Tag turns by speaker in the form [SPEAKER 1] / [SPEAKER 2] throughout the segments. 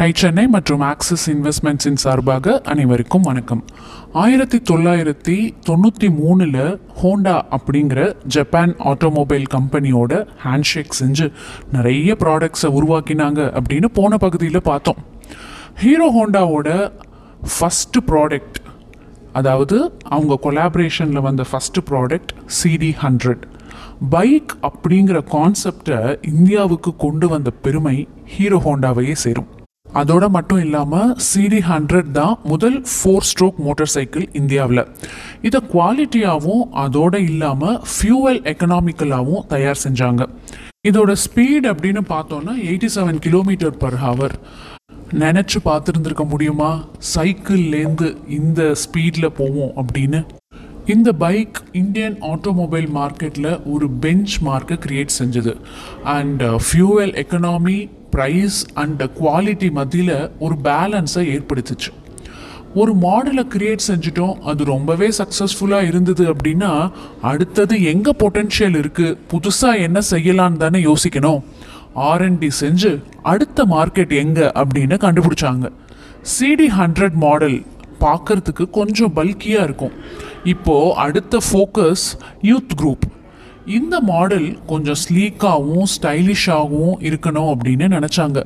[SPEAKER 1] Tie Chennai மற்றும் axis இன்வெஸ்ட்மெண்ட்ஸின் சார்பாக அனைவருக்கும் வணக்கம். ஆயிரத்தி தொள்ளாயிரத்தி தொண்ணூற்றி மூணில் ஹோண்டா அப்படிங்கிற ஜப்பான் ஆட்டோமொபைல் கம்பெனியோட ஹேண்ட்ஷேக் செஞ்சு நிறைய ப்ராடக்ட்ஸை உருவாக்கினாங்க அப்படின்னு போன பகுதியில் பார்த்தோம். ஹீரோ ஹோண்டாவோட ஃபஸ்ட்டு ப்ராடக்ட் அதாவது அவங்க கொலாபரேஷனில் வந்த first product CD hundred bike அப்படிங்கிற கான்செப்டை இந்தியாவுக்கு கொண்டு வந்த பெருமை ஹீரோ ஹோண்டாவையே சேரும். அதோட மட்டும் இல்லாமல் சிடி ஹண்ட்ரட் தான் முதல் ஃபோர் ஸ்ட்ரோக் மோட்டார் சைக்கிள் இந்தியாவில். இதை குவாலிட்டியாகவும் அதோட இல்லாமல் ஃபியூவல் எக்கனாமிக்கலாகவும் தயார் செஞ்சாங்க. இதோட ஸ்பீட் அப்படின்னு பார்த்தோன்னா eighty seven kilometre per hour நினச்சி பார்த்துருந்துருக்க முடியுமா? சைக்கிள்லேருந்து இந்த ஸ்பீடில் போவோம் அப்படின்னு. இந்த பைக் இந்தியன் ஆட்டோமொபைல் மார்க்கெட்டில் ஒரு பெஞ்ச் மார்க்கை கிரியேட் செஞ்சது and fuel economy price and quality மத்தியில் ஒரு பேலன்ஸை ஏற்படுத்துச்சு. ஒரு மாடலை கிரியேட் செஞ்சுட்டோம். அது ரொம்பவே சக்ஸஸ்ஃபுல்லாக இருந்தது அப்படின்னா அடுத்தது எங்கே பொட்டென்ஷியல் இருக்குது புதுசாக என்ன செய்யலான்னு தானே யோசிக்கணும். ஆர்என்டி செஞ்சு அடுத்த மார்க்கெட் எங்கே அப்படின்னு கண்டுபிடிச்சாங்க. சிடி ஹண்ட்ரட் மாடல் பார்க்கறதுக்கு கொஞ்சம் பல்கியாக இருக்கும். இப்போது அடுத்த ஃபோக்கஸ் யூத் குரூப் இந்த மாடல் கொஞ்சம் ஸ்லீக்காகவும் ஸ்டைலிஷாகவும் இருக்கணும் அப்படின்னு நினச்சாங்க.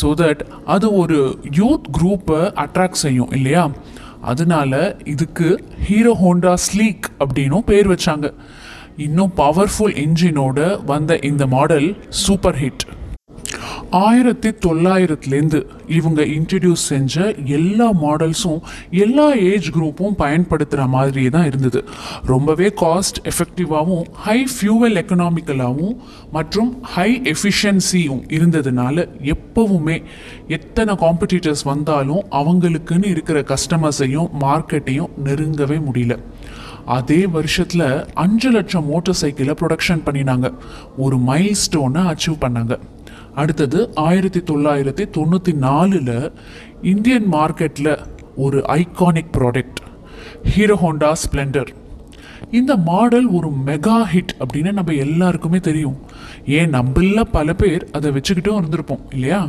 [SPEAKER 1] ஸோ தட் அது ஒரு யூத் குரூப்பை அட்ராக்ட் செய்யும் இல்லையா? அதனால இதுக்கு ஹீரோ ஹோண்டா ஸ்லீக் அப்படின்னும் பேர் வச்சாங்க. இன்னும் பவர்ஃபுல் இன்ஜினோட வந்த இந்த மாடல் சூப்பர் ஹிட் ஆயிரத்தி தொள்ளாயிரத்துலேருந்து இவங்க இன்ட்ரடியூஸ் செஞ்ச எல்லா மாடல்ஸும் எல்லா ஏஜ் குரூப்பும் பயன்படுத்துகிற மாதிரியே தான் இருந்தது. ரொம்பவே காஸ்ட் எஃபெக்டிவாகவும் ஹை ஃபியூவல் எக்கனாமிக்கலாகவும் மற்றும் ஹை எஃபிஷியன்சியும் இருந்ததுனால எப்பவுமே எத்தனை காம்படிட்டர்ஸ் வந்தாலும் அவங்களுக்குன்னு இருக்கிற கஸ்டமர்ஸையும் மார்க்கெட்டையும் நெருங்கவே முடியல. அதே வருஷத்தில் அஞ்சு லட்சம் மோட்டார் சைக்கிளை ப்ரொடக்ஷன் பண்ணினாங்க. ஒரு மைல் ஸ்டோனை அச்சீவ் பண்ணாங்க. அடுத்தது ஆயிரத்தி தொள்ளாயிரத்தி தொண்ணூற்றி நாலில் இந்தியன் மார்க்கெட்டில் ஒரு iconic product Hero Honda Splendor இந்த மாடல் ஒரு மெகா ஹிட் அப்படின்னு நம்ம எல்லாருக்குமே தெரியும். ஏன்? நம்மள பல பேர் அதை வச்சுக்கிட்டும் இருந்திருப்போம் இல்லையா?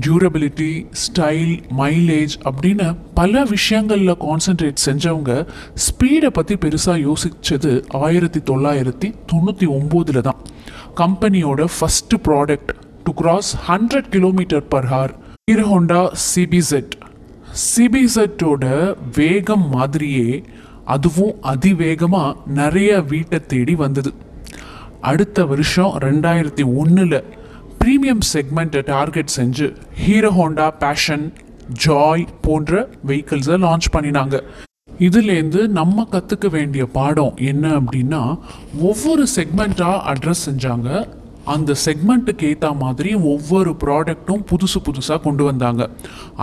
[SPEAKER 1] டியூரபிலிட்டி ஸ்டைல் மைலேஜ் அப்படின்னு பல விஷயங்களில் கான்சென்ட்ரேட் செஞ்சவங்க ஸ்பீடை பற்றி பெருசாக யோசித்தது ஆயிரத்தி தொள்ளாயிரத்தி தொண்ணூற்றி ஒம்போதில் தான். கம்பெனியோட first product to cross hundred kilometre per hour Hero Honda CBZ சிபிசெட்டோட வேகம் மாதிரியே அதுவும் அதிவேகமாக நிறைய வீட்டை தேடி வந்தது. அடுத்த வருஷம் ரெண்டாயிரத்தி ஒன்றில் ப்ரீமியம் செக்மெண்ட்டை டார்கெட் செஞ்சு ஹீரோ ஹோண்டா பேஷன் ஜாய் போன்ற வெஹிக்கிள்ஸை லான்ச் பண்ணினாங்க. இதுலேருந்து நம்ம கற்றுக்க வேண்டிய பாடம் என்ன அப்படின்னா ஒவ்வொரு செக்மெண்ட்டாக அட்ரஸ் செஞ்சாங்க. அந்த செக்மெண்ட்டுக்கு ஏற்ற மாதிரி ஒவ்வொரு ப்ராடக்ட்டும் புதுசு புதுசாக கொண்டு வந்தாங்க.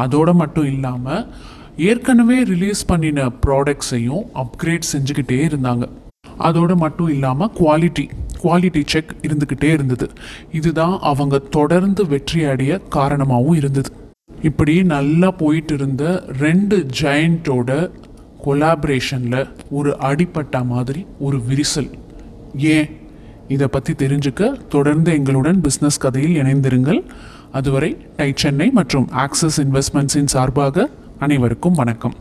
[SPEAKER 1] அதோடு மட்டும் இல்லாமல் ஏற்கனவே ரிலீஸ் பண்ணின ப்ராடக்ட்ஸையும் அப்கிரேட் செஞ்சுக்கிட்டே இருந்தாங்க. அதோடு மட்டும் இல்லாமல் குவாலிட்டி குவாலிட்டி செக் இருந்துக்கிட்டே இருந்தது. இதுதான் அவங்க தொடர்ந்து வெற்றி அடைய காரணமாகவும் இருந்தது. இப்படி நல்லா போயிட்டு இருந்த ரெண்டு ஜெயண்ட்டோட கொலாபரேஷனில் ஒரு அடிப்பட்ட மாதிரி ஒரு விரிசல். ஏன்? இதை பற்றி தெரிஞ்சுக்க தொடர்ந்து எங்களுடன் பிஸ்னஸ் கதையில் இணைந்திருங்கள். அதுவரை டை சென்னை மற்றும் ஆக்சிஸ் இன்வெஸ்ட்மெண்ட்ஸின் சார்பாக அனைவருக்கும் வணக்கம்.